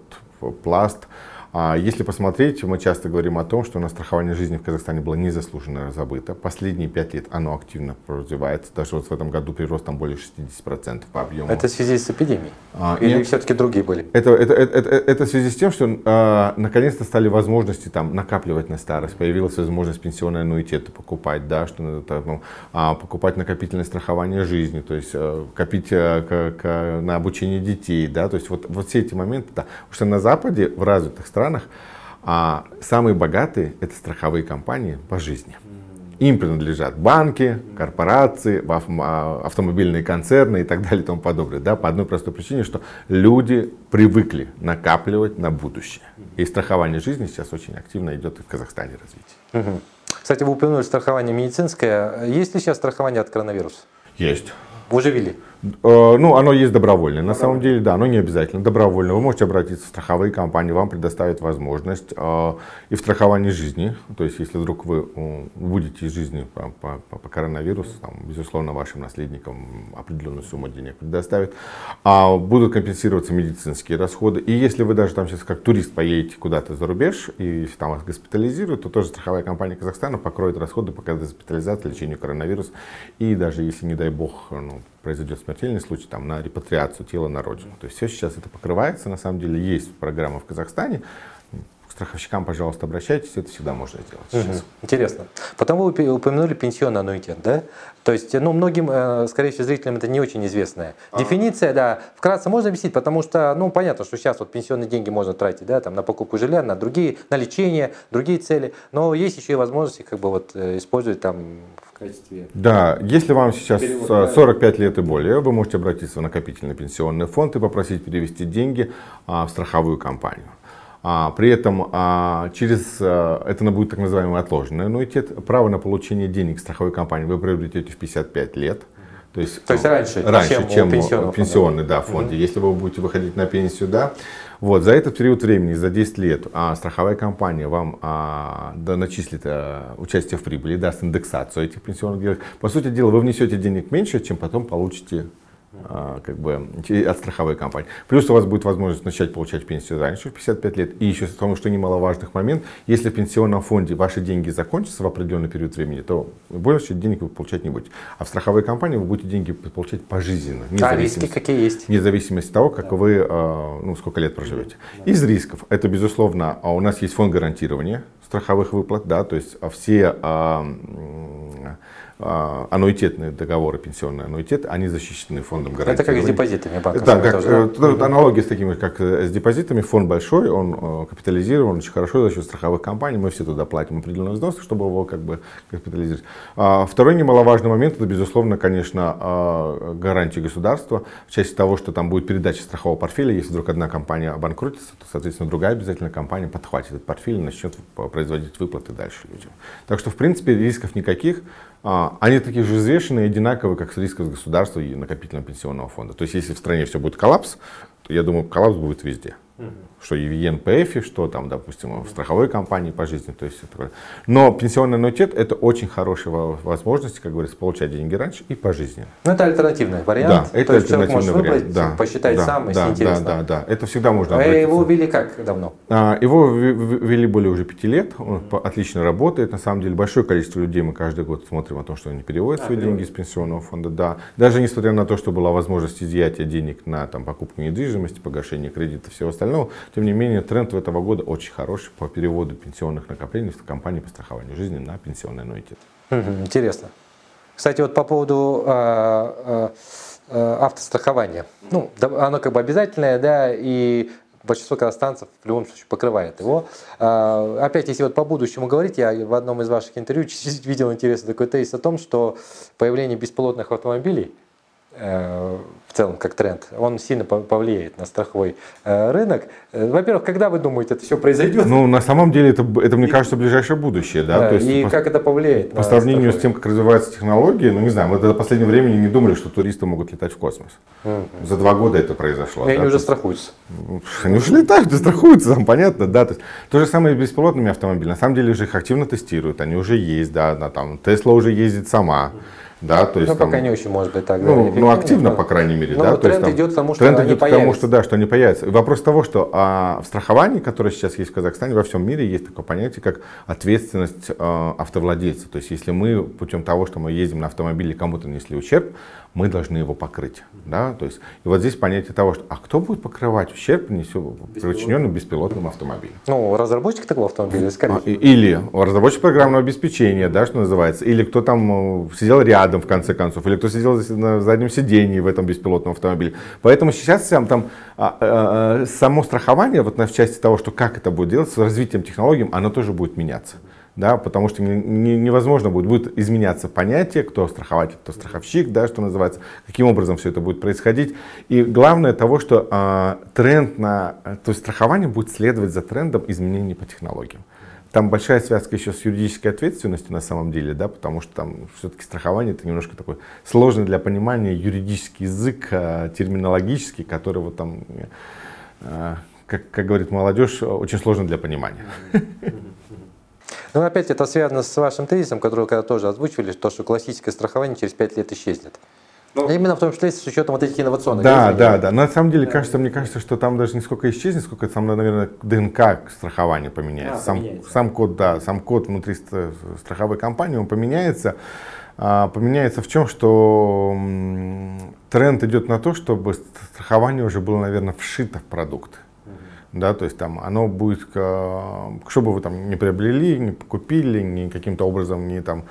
пласт а если посмотреть, мы часто говорим о том, что у нас страхование жизни в Казахстане было незаслуженно забыто. Последние пять лет оно активно развивается. Даже вот в этом году прирост там более 60% по объему. Это в связи с эпидемией? А, Или нет, все-таки другие были? Это, это, это, это, это в связи с тем, что а, наконец-то стали возможности там накапливать на старость. Появилась возможность пенсионные аннуитеты покупать, да, что там, а, покупать накопительное страхование жизни, то есть а, копить а, к, к, на обучение детей, да, то есть вот, вот все эти моменты, да. Потому что на Западе, в развитых странах, странах, а самые богатые это страховые компании по жизни. Им принадлежат банки, корпорации, а, автомобильные концерны и так далее и тому подобное. Да, по одной простой причине, что люди привыкли накапливать на будущее. И страхование жизни сейчас очень активно идет в Казахстане развитие. Угу. Кстати, вы упомянули страхование медицинское. Есть ли сейчас страхование от коронавируса? Есть. Вы уже ввели? Э, ну, оно есть добровольное. На самом деле, да, оно не обязательно. Добровольно. Вы можете обратиться в страховые компании, вам предоставят возможность э, и в страховании жизни. То есть, если вдруг вы будете из жизни по, по, по коронавирусу, там, безусловно, вашим наследникам определенную сумму денег предоставят. А будут компенсироваться медицинские расходы. И если вы даже там сейчас как турист поедете куда-то за рубеж, и если там вас госпитализируют, то тоже страховая компания Казахстана покроет расходы по госпитализации, лечению коронавируса. И даже если, не дай бог, ну, произойдет смертельный случай, там, на репатриацию тела на родину. То есть все сейчас это покрывается, на самом деле есть программа в Казахстане, к страховщикам, пожалуйста, обращайтесь, это всегда можно сделать. Сейчас. Интересно. Потом вы упомянули пенсионный аннуитет, да? То есть, ну, многим, э, скорее всего, зрителям это не очень известная. А. Дефиниция, да, вкратце можно объяснить, потому что, ну, понятно, что сейчас вот пенсионные деньги можно тратить, да, там, на покупку жилья, на другие, на лечение, другие цели, но есть еще и возможности, как бы, вот, э, использовать там качестве... Да, если вам сейчас перевод, 45 лет и более, вы можете обратиться в накопительный пенсионный фонд и попросить перевести деньги а, в страховую компанию. А, при этом а, через, это будет так называемый отложенный аннуитет, право на получение денег страховой компании вы приобретете в 55 лет. То есть, То есть раньше, раньше чем, чем пенсионный да, фонд. Угу. Если вы будете выходить на пенсию, да, вот, за этот период времени, за 10 лет, а, страховая компания вам а, да, начислит а, участие в прибыли, даст индексацию этих пенсионных денег. По сути дела, вы внесете денег меньше, чем потом получите как бы от страховой компании. Плюс у вас будет возможность начать получать пенсию раньше, в 55 лет. И еще потому, что немаловажный момент, если в пенсионном фонде ваши деньги закончатся в определенный период времени, то больше денег вы получать не будете. А в страховой компании вы будете деньги получать пожизненно. А риски какие есть? Вне зависимости от того, как да. вы, а, ну, сколько лет проживете. Да. Из рисков, это безусловно, а у нас есть фонд гарантирования страховых выплат, да, то есть все а, аннуитетные договоры, пенсионные аннуитеты, они защищены фондом гарантии. Это как с депозитами банка. Да, как, тоже, да? Э, аналогия с такими, как э, с депозитами. Фонд большой, он э, капитализирован очень хорошо за счет страховых компаний. Мы все туда платим определенные взносы, чтобы его как бы капитализировать. А, второй немаловажный момент, это, безусловно, конечно, а, гарантии государства в части того, что там будет передача страхового портфеля. Если вдруг одна компания обанкротится, то, соответственно, другая обязательно компания подхватит этот портфель и начнет производить выплаты дальше людям. Так что, в принципе, рисков никаких. А, они такие же взвешенные, одинаковые, как с риском государства и накопительного пенсионного фонда. То есть, если в стране все будет коллапс, то я думаю, коллапс будет везде. Угу. Что и в ЕНПФ, что там, допустим, в страховой компании по жизни. То есть, это... Но пенсионный аннуитет это очень хорошая возможность, как говорится, получать деньги раньше и по жизни. Ну, это альтернативный вариант. Да, это То альтернативный вариант. Выбрать, да, посчитать да, сам, да, если да, интересно. Да, да, да. Это всегда можно А его ввели как давно? А, его ввели более уже пяти лет. Он отлично работает. На самом деле, большое количество людей мы каждый год смотрим о том, что они переводят а, свои перевод. деньги из пенсионного фонда. Да. Даже несмотря на то, что была возможность изъятия денег на там, покупку недвижимости, погашение кредита и всего остального, тем не менее, тренд этого года очень хороший по переводу пенсионных накоплений в компании по страхованию жизни на пенсионный аннуитет. Интересно. Кстати, вот по поводу э, э, автострахования. Ну, оно как бы обязательное, да, и большинство казахстанцев в любом случае покрывает его. А, опять, если вот по будущему говорить, я в одном из ваших интервью видел интересный такой тезис о том, что появление беспилотных автомобилей в целом как тренд, он сильно повлияет на страховой э, рынок. Э, во-первых, когда вы думаете, это все произойдет? Ну, на самом деле, это, это мне кажется, ближайшее будущее. Да? да То есть, и по, как это повлияет? По сравнению страховой? с тем, как развиваются технологии, ну, не знаю, мы до последнего времени не думали, что туристы могут летать в космос. Mm-hmm. За два года это произошло. И да? они уже страхуются. Они уже летают, страхуются, там понятно, да. То, есть, то же самое с беспилотными автомобилями. На самом деле же их активно тестируют, они уже есть, да, да там Тесла уже ездит сама. Mm-hmm да, то есть, ну, там, пока не очень может быть так. Ну, ну активно, но, по крайней мере. Ну, да, тренд есть, там, идет к тому, что тренд идет к тому, что, да, что они появятся. И вопрос того, что а, в страховании, которое сейчас есть в Казахстане, во всем мире есть такое понятие, как ответственность а, автовладельца. То есть, если мы путем того, что мы ездим на автомобиле, кому-то нанесли ущерб, мы должны его покрыть. Да? То есть, и вот здесь понятие того, что а кто будет покрывать ущерб, причиненный беспилотным автомобилем? Ну, разработчик такого автомобиля, скорее. А, или разработчик программного обеспечения, да, что называется, или кто там э, сидел рядом, в конце концов, или кто сидел на заднем сидении в этом беспилотном автомобиле. Поэтому сейчас там, там а, а, само страхование, вот в части того, что как это будет делаться, с развитием технологий, оно тоже будет меняться да, потому что не, невозможно будет, будет изменяться понятие, кто страхователь, кто страховщик, да, что называется, каким образом все это будет происходить. И главное того, что а, тренд на, то есть страхование будет следовать за трендом изменений по технологиям. там большая связка еще с юридической ответственностью на самом деле, да, потому что там все-таки страхование это немножко такой сложный для понимания юридический язык, а, терминологический, который вот там, а, как, как говорит молодежь, очень сложно для понимания. Ну, опять это связано с вашим тезисом, который вы когда тоже озвучивали, то, что классическое страхование через 5 лет исчезнет. Ну, Именно в том числе с учетом вот этих инновационных Да, да, да. На самом деле, кажется, мне кажется, что там даже не сколько исчезнет, сколько там, наверное, ДНК страхования поменяется. А, сам, поменяется. сам код, да, сам код внутри страховой компании, он поменяется. А, поменяется в чем, что тренд идет на то, чтобы страхование уже было, наверное, вшито в продукт да, то есть там оно будет, что бы вы там не приобрели, не купили, ни каким-то образом не там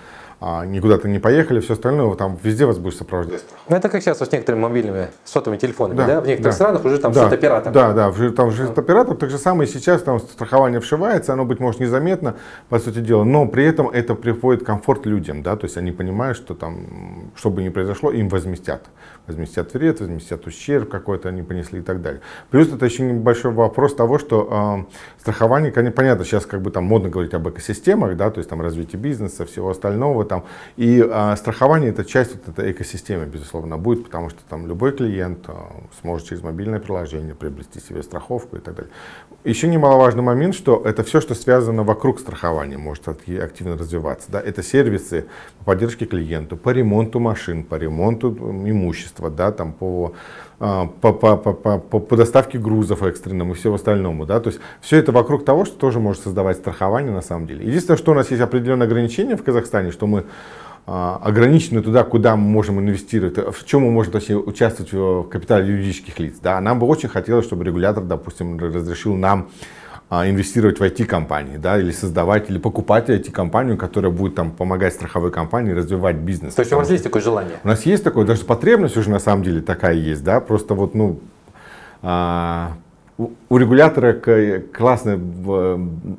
а, никуда-то не поехали, все остальное, там везде вас будет сопровождать. Ну, это как сейчас вот с некоторыми мобильными сотовыми телефонами, да? да? В некоторых да. странах уже там да. оператор. Да, да, там уже оператор, так же самое сейчас там страхование вшивается, оно, быть может, незаметно, по сути дела, но при этом это приводит комфорт людям, да, то есть они понимают, что там, что бы ни произошло, им возместят. Возместят вред, возместят ущерб какой-то они понесли и так далее. Плюс это еще небольшой вопрос того, что э, страхование, конечно, понятно, сейчас как бы там модно говорить об экосистемах, да, то есть там развитие бизнеса, всего остального, там. И а, страхование это часть вот этой экосистемы, безусловно, будет, потому что там любой клиент а, сможет через мобильное приложение приобрести себе страховку и так далее. Еще немаловажный момент, что это все, что связано вокруг страхования, может активно развиваться. Да? Это сервисы по поддержке клиенту, по ремонту машин, по ремонту имущества, да, там, по по, по, по, по, по доставке грузов экстренным и всего остальному. Да? То есть все это вокруг того, что тоже может создавать страхование на самом деле. Единственное, что у нас есть определенные ограничения в Казахстане, что мы а, ограничены туда, куда мы можем инвестировать, в чем мы можем точнее, участвовать в капитале юридических лиц. Да? Нам бы очень хотелось, чтобы регулятор, допустим, разрешил нам а, инвестировать в IT-компании, да, или создавать, или покупать IT-компанию, которая будет там помогать страховой компании развивать бизнес. То есть у вас есть такое желание? У нас есть такое, даже потребность уже на самом деле такая есть, да, просто вот, ну, а, у регулятора классно,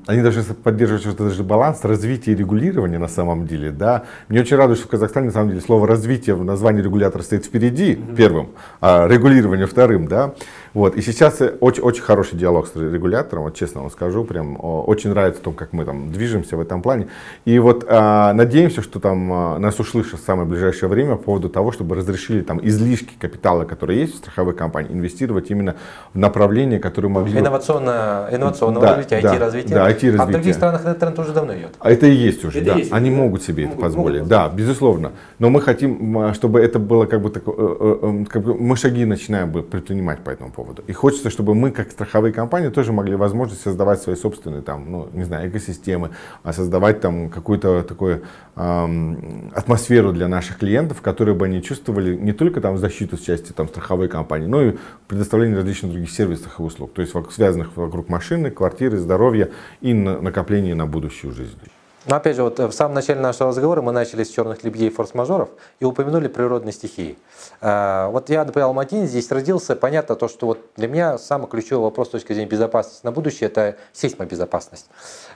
они должны поддерживать что-то даже баланс развития и регулирования на самом деле. Да. Мне очень радует, что в Казахстане на самом деле слово развитие в названии регулятора стоит впереди, первым, а регулирование вторым. Да. Вот. И сейчас очень, очень хороший диалог с регулятором, вот честно вам скажу, прям очень нравится то, как мы там движемся в этом плане. И вот а, надеемся, что там а, нас услышат в самое ближайшее время по поводу того, чтобы разрешили там излишки капитала, которые есть в страховой компании, инвестировать именно в направление, которое могли... Инновационно, инновационного да, развития, да, IT-развития. Да, IT-развитие. А в других странах этот тренд уже давно идет. А это и есть уже, это да. Есть. Они могут себе могут, это позволить. Могут. Да, безусловно. Но мы хотим, чтобы это было как бы так, э, э, э, мы шаги начинаем предпринимать по этому поводу поводу. И хочется, чтобы мы, как страховые компании, тоже могли возможность создавать свои собственные, там, ну, не знаю, экосистемы, а создавать там какую-то такую эм, атмосферу для наших клиентов, которые бы они чувствовали не только там защиту с части там, страховой компании, но и предоставление различных других сервисов и услуг, то есть связанных вокруг машины, квартиры, здоровья и на, накопления на будущую жизнь. Но опять же, вот э, в самом начале нашего разговора мы начали с черных лебедей форс-мажоров и упомянули природные стихии. А, вот я, например, Алматин здесь родился, понятно то, что вот для меня самый ключевой вопрос с точки зрения безопасности на будущее – это сейсмобезопасность.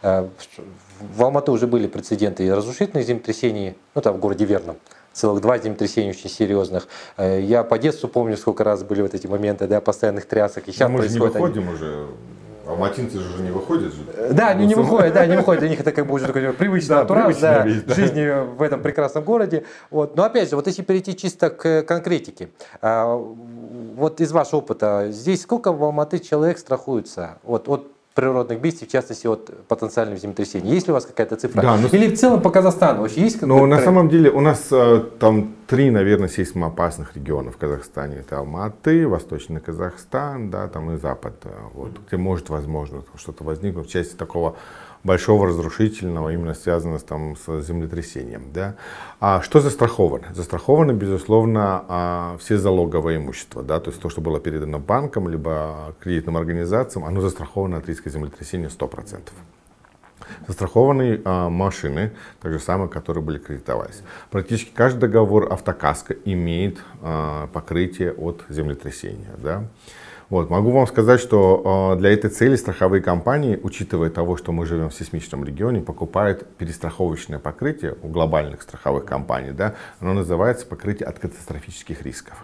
А, в Алматы уже были прецеденты разрушительных землетрясений, ну там в городе Верном, целых два землетрясения очень серьезных. Э, я по детству помню, сколько раз были вот эти моменты, да, постоянных трясок. И сейчас мы происходит. Не выходим они... уже Алматинцы же не выходят же. Да, они не выходят, да, не выходят. Для них это как бы уже такой привычный да, антураж да, да. жизни в этом прекрасном городе. Вот. Но опять же, вот если перейти чисто к конкретике, а, вот из вашего опыта, здесь сколько в Алматы человек страхуется вот, от природных бедствий, в частности от потенциальных землетрясений. Есть ли у вас какая-то цифра? Да, но... Или в целом по Казахстану вообще есть Ну, на самом деле у нас э, там три, наверное, сейсмоопасных региона в Казахстане. Это Алматы, Восточный Казахстан, да, там и Запад, э, вот, где может, возможно, что-то возникнуть в части такого большого разрушительного, именно связанного там, с землетрясением. Да? А что застраховано? Застраховано, безусловно, а, все залоговое имущество. Да? То есть то, что было передано банкам, либо кредитным организациям, оно застраховано от риска землетрясения 100%. Застрахованы а, машины, так же самое, которые были кредитовались. Практически каждый договор автокаска имеет а, покрытие от землетрясения. Да? Вот, могу вам сказать, что э, для этой цели страховые компании, учитывая того, что мы живем в сейсмичном регионе, покупают перестраховочное покрытие у глобальных страховых компаний. Да, оно называется покрытие от катастрофических рисков.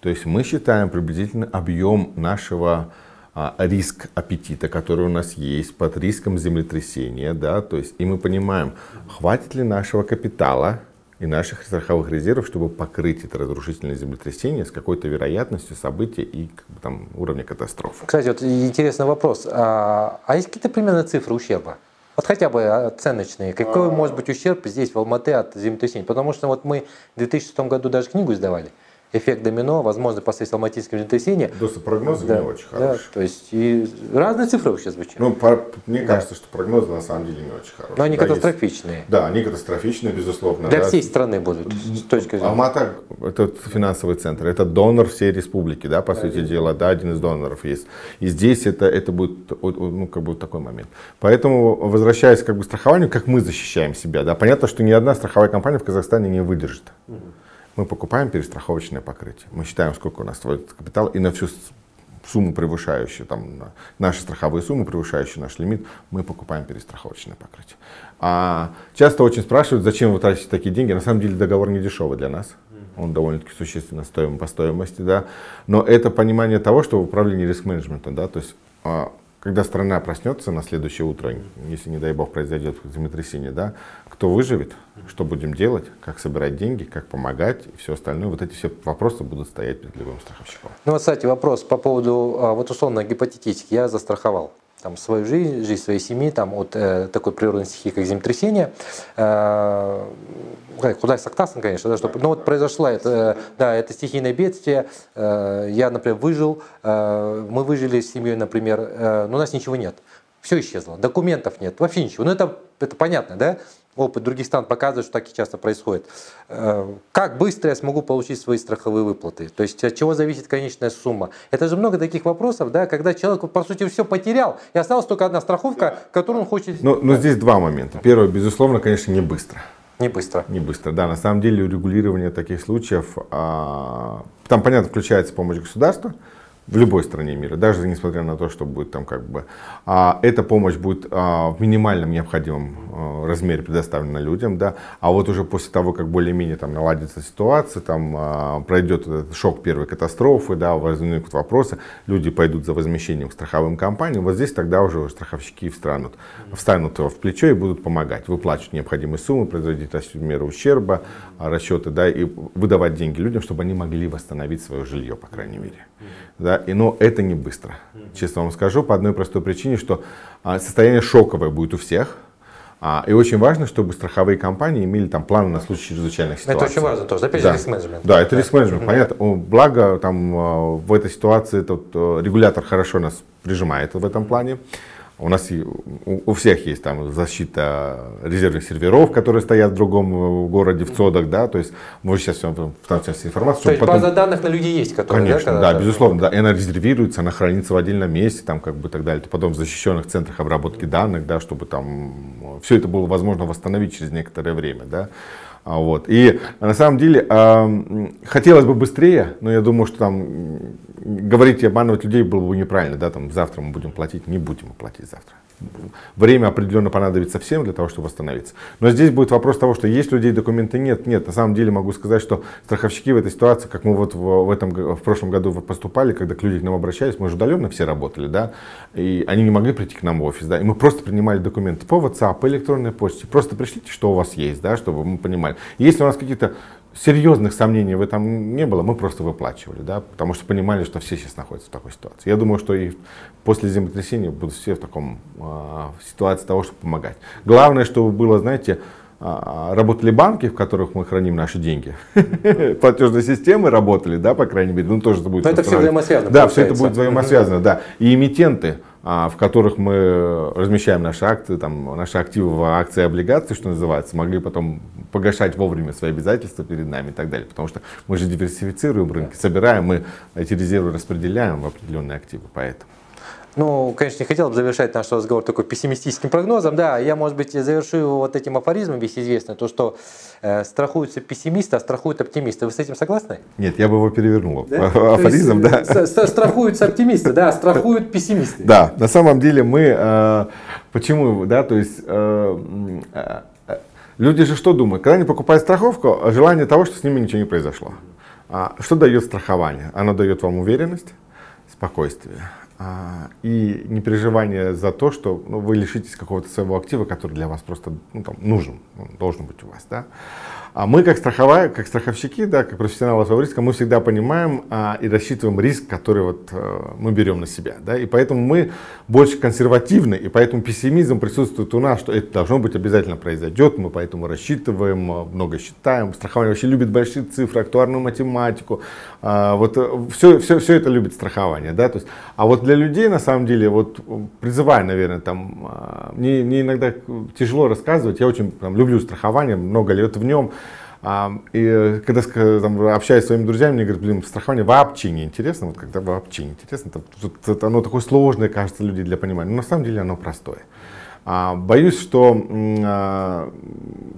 То есть мы считаем приблизительно объем нашего а, риск аппетита, который у нас есть, под риском землетрясения, да, то есть, и мы понимаем, хватит ли нашего капитала и наших страховых резервов, чтобы покрыть это разрушительное землетрясение с какой-то вероятностью события и как бы, там, уровня катастрофы. Кстати, вот интересный вопрос. А, а есть какие-то примерно цифры ущерба? Вот хотя бы оценочные. Какой может быть ущерб здесь, в Алматы, от землетрясения? Потому что вот мы в 2006 году даже книгу издавали эффект домино, возможно, последствия алматинского землетрясения. Просто прогнозы да, не очень хорошие. Да, то есть и разные цифры вообще звучат. Ну, по, мне да. кажется, что прогнозы на самом деле не очень хорошие. Но они да, катастрофичные. Есть, да, они катастрофичные, безусловно. Для да. всей страны будут, с точки зрения. Алмата – это финансовый центр, это донор всей республики, да, по да, сути дела, да, один из доноров есть. И здесь это, это будет, ну, как бы такой момент. Поэтому, возвращаясь как бы к страхованию, как мы защищаем себя, да, понятно, что ни одна страховая компания в Казахстане не выдержит. Угу мы покупаем перестраховочное покрытие. Мы считаем, сколько у нас стоит капитал, и на всю сумму, превышающую, там, на наши страховые суммы, превышающие наш лимит, мы покупаем перестраховочное покрытие. А часто очень спрашивают, зачем вы тратите такие деньги. На самом деле договор не дешевый для нас. Он довольно-таки существенно стоим по стоимости, да. Но это понимание того, что в управлении риск-менеджмента, да, то есть а, когда страна проснется на следующее утро, если, не дай бог, произойдет землетрясение, да, кто выживет, что будем делать, как собирать деньги, как помогать и все остальное, вот эти все вопросы будут стоять перед любым страховщиком. Ну вот, кстати, вопрос по поводу, а, вот условно гипотетически, я застраховал там, свою жизнь, жизнь своей семьи там, от э, такой природной стихии, как землетрясение. Э, Худай Сактасан, конечно, да, чтобы, ну вот произошло это, да, это стихийное бедствие, э, я, например, выжил, э, мы выжили с семьей, например, э, но у нас ничего нет, все исчезло, документов нет, вообще ничего, ну это, это понятно, да, опыт других стран показывает, что так и часто происходит. Э, как быстро я смогу получить свои страховые выплаты? То есть от чего зависит конечная сумма? Это же много таких вопросов, да, когда человек, по сути, все потерял, и осталась только одна страховка, которую он хочет... Но, но здесь два момента. Первое, безусловно, конечно, не быстро. Не быстро. Не быстро, да. На самом деле урегулирование таких случаев, а, там, понятно, включается помощь государства, в любой стране мира, даже несмотря на то, что будет там как бы, а, эта помощь будет а, в минимальном необходимом а, размере предоставлена людям, да, а вот уже после того, как более-менее там наладится ситуация, там а, пройдет этот шок первой катастрофы, да, возникнут вопросы, люди пойдут за возмещением к страховым компаниям, вот здесь тогда уже страховщики встанут, встанут в плечо и будут помогать, выплачивать необходимые суммы, производить меры ущерба, расчеты, да, и выдавать деньги людям, чтобы они могли восстановить свое жилье, по крайней мере. Да, и, но это не быстро, честно вам скажу, по одной простой причине, что а, состояние шоковое будет у всех, а, и очень важно, чтобы страховые компании имели там планы на случай чрезвычайных ситуаций. Это очень важно тоже, опять да. же, риск-менеджмент. Да, это риск-менеджмент, понятно. Благо, там а, в этой ситуации тот э, регулятор хорошо нас прижимает в этом плане. У нас у, всех есть там защита резервных серверов, которые стоят в другом э, городе, в ЦОДах, да, то есть мы сейчас там сейчас информацию. То есть потом... база данных на людей есть, которые, Конечно, да, да, безусловно, да, и она резервируется, она хранится в отдельном месте, там как бы и так далее, потом в защищенных центрах обработки данных, да, чтобы там все это было возможно восстановить через некоторое время, да. А, вот. И на самом деле э, хотелось бы быстрее, но я думаю, что там говорить и обманывать людей было бы неправильно. Да? Там, завтра мы будем платить, не будем платить завтра. Время определенно понадобится всем для того, чтобы восстановиться. Но здесь будет вопрос того, что есть людей документы, нет, нет. На самом деле могу сказать, что страховщики в этой ситуации, как мы вот в, в, этом, в прошлом году поступали, когда к людям к нам обращались, мы же удаленно все работали, да, и они не могли прийти к нам в офис, да, и мы просто принимали документы по WhatsApp, по электронной почте, просто пришлите, что у вас есть, да, чтобы мы понимали. Если у нас какие-то серьезных сомнений в этом не было, мы просто выплачивали, да, потому что понимали, что все сейчас находятся в такой ситуации. Я думаю, что и после землетрясения будут все в таком э, ситуации того, чтобы помогать. Главное, чтобы было, знаете, э, работали банки, в которых мы храним наши деньги, платежные системы работали, да, по крайней мере, ну тоже это будет. Но это все взаимосвязано. Да, все это будет взаимосвязано, да, и эмитенты а, в которых мы размещаем наши акции, там, наши активы в акции и облигации, что называется, могли потом погашать вовремя свои обязательства перед нами и так далее. Потому что мы же диверсифицируем рынки, собираем, мы эти резервы распределяем в определенные активы. Поэтому. Ну, конечно, не хотел бы завершать наш разговор такой пессимистическим прогнозом. Да, я, может быть, завершу его вот этим афоризмом весь известный, то, что э, страхуются пессимисты, а страхуют оптимисты. Вы с этим согласны? Нет, я бы его перевернул. Да? Афоризм, есть, да. Страхуются оптимисты, да, страхуют пессимисты. Да, на самом деле мы, э, почему, да, то есть... Э, э, Люди же что думают? Когда они покупают страховку, желание того, что с ними ничего не произошло. А что дает страхование? Оно дает вам уверенность, спокойствие а, и не переживание за то, что ну, вы лишитесь какого-то своего актива, который для вас просто ну, там, нужен, должен быть у вас. Да? А мы, как, страховая, как страховщики, да, как профессионалы риска, мы всегда понимаем а, и рассчитываем риск, который вот, а, мы берем на себя. Да, и поэтому мы больше консервативны, и поэтому пессимизм присутствует у нас, что это должно быть обязательно произойдет, мы поэтому рассчитываем, а, много считаем. Страхование вообще любит большие цифры, актуарную математику. А, вот все, все, все это любит страхование. Да, то есть, а вот для людей, на самом деле, вот призываю, наверное, там, а, мне, мне иногда тяжело рассказывать, я очень там, люблю страхование, много лет в нем, и когда там, общаюсь с своими друзьями, мне говорят, блин, страхование вообще не интересно. Вот когда вообще не интересно, это, это, оно такое сложное, кажется, люди для понимания. Но на самом деле оно простое. А, боюсь, что а,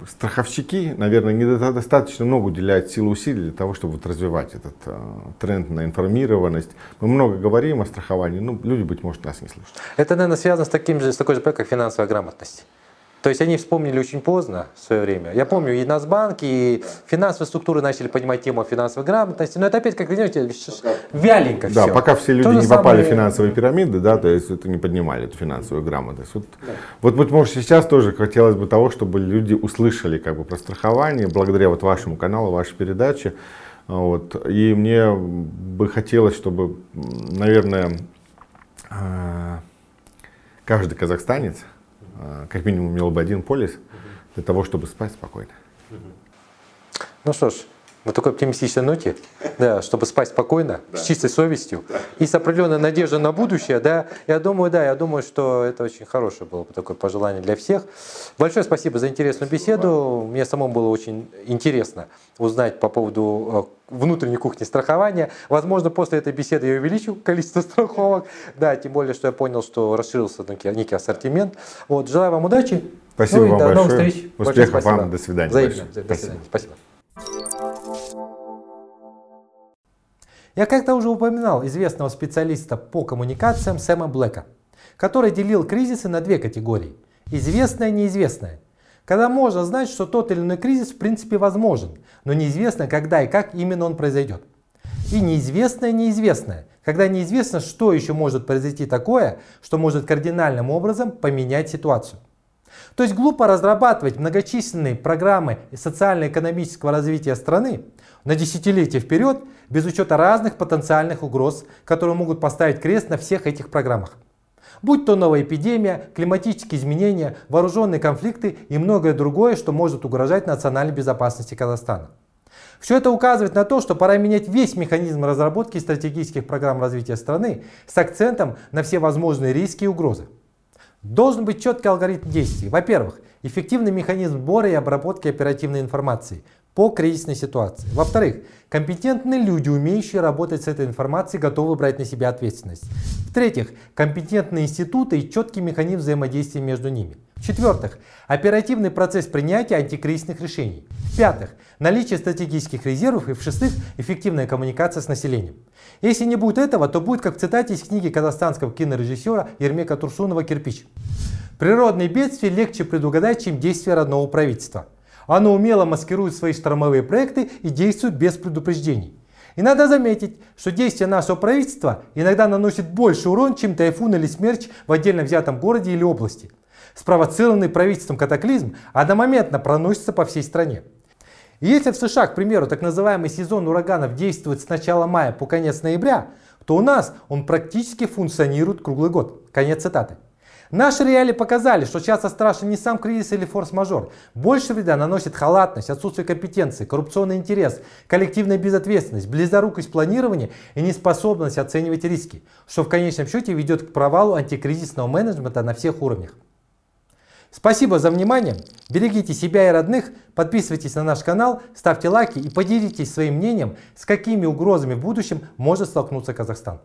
страховщики, наверное, недостаточно много уделяют силы усилий для того, чтобы вот развивать этот а, тренд на информированность. Мы много говорим о страховании, но люди, быть может, нас не слышат. Это, наверное, связано с, таким же, с такой же как финансовая грамотность. То есть они вспомнили очень поздно в свое время. Я помню, и Нацбанк, и финансовые структуры начали понимать тему финансовой грамотности, но это опять, как вы знаете, вяленько да, все. пока все люди не попали в финансовые пирамиды, да, то есть это не поднимали эту финансовую грамотность. Вот, да. вот, быть может, сейчас тоже хотелось бы того, чтобы люди услышали как бы про страхование, благодаря вот вашему каналу, вашей передаче. Вот. И мне бы хотелось, чтобы, наверное, а, каждый казахстанец как минимум имел бы один полис для того, чтобы спать спокойно. Ну что ж, на такой оптимистичной ноте, да, чтобы спать спокойно, да. с чистой совестью да. и с определенной надеждой на будущее, да, я думаю, да, я думаю, что это очень хорошее было бы такое пожелание для всех. Большое спасибо за интересную беседу. Мне самому было очень интересно узнать по поводу э, внутренней кухни страхования. Возможно, после этой беседы я увеличу количество страховок. Да, тем более, что я понял, что расширился некий ассортимент. Вот, желаю вам удачи. Спасибо ну, вам до большое. новых встреч. Успехов вам. До свидания. Взаимно. До свидания. Спасибо. Я как-то уже упоминал известного специалиста по коммуникациям Сэма Блэка, который делил кризисы на две категории – известное и неизвестное. Когда можно знать, что тот или иной кризис в принципе возможен, но неизвестно, когда и как именно он произойдет. И неизвестное неизвестное, когда неизвестно, что еще может произойти такое, что может кардинальным образом поменять ситуацию. То есть глупо разрабатывать многочисленные программы социально-экономического развития страны на десятилетия вперед без учета разных потенциальных угроз, которые могут поставить крест на всех этих программах. Будь то новая эпидемия, климатические изменения, вооруженные конфликты и многое другое, что может угрожать национальной безопасности Казахстана. Все это указывает на то, что пора менять весь механизм разработки стратегических программ развития страны с акцентом на все возможные риски и угрозы. Должен быть четкий алгоритм действий. Во-первых, эффективный механизм сбора и обработки оперативной информации по кризисной ситуации. Во-вторых, компетентные люди, умеющие работать с этой информацией, готовы брать на себя ответственность. В-третьих, компетентные институты и четкий механизм взаимодействия между ними. В-четвертых, оперативный процесс принятия антикризисных решений. В-пятых, наличие стратегических резервов. И в-шестых, эффективная коммуникация с населением. Если не будет этого, то будет как в цитате из книги казахстанского кинорежиссера Ермека Турсунова «Кирпич». Природные бедствия легче предугадать, чем действия родного правительства. Оно умело маскирует свои штормовые проекты и действует без предупреждений. И надо заметить, что действия нашего правительства иногда наносят больше урон, чем тайфун или смерч в отдельно взятом городе или области. Спровоцированный правительством катаклизм одномоментно проносится по всей стране. И если в США, к примеру, так называемый сезон ураганов действует с начала мая по конец ноября, то у нас он практически функционирует круглый год. Конец цитаты. Наши реалии показали, что часто страшен не сам кризис или форс-мажор. Больше вреда наносит халатность, отсутствие компетенции, коррупционный интерес, коллективная безответственность, близорукость планирования и неспособность оценивать риски, что в конечном счете ведет к провалу антикризисного менеджмента на всех уровнях. Спасибо за внимание. Берегите себя и родных, подписывайтесь на наш канал, ставьте лайки и поделитесь своим мнением, с какими угрозами в будущем может столкнуться Казахстан.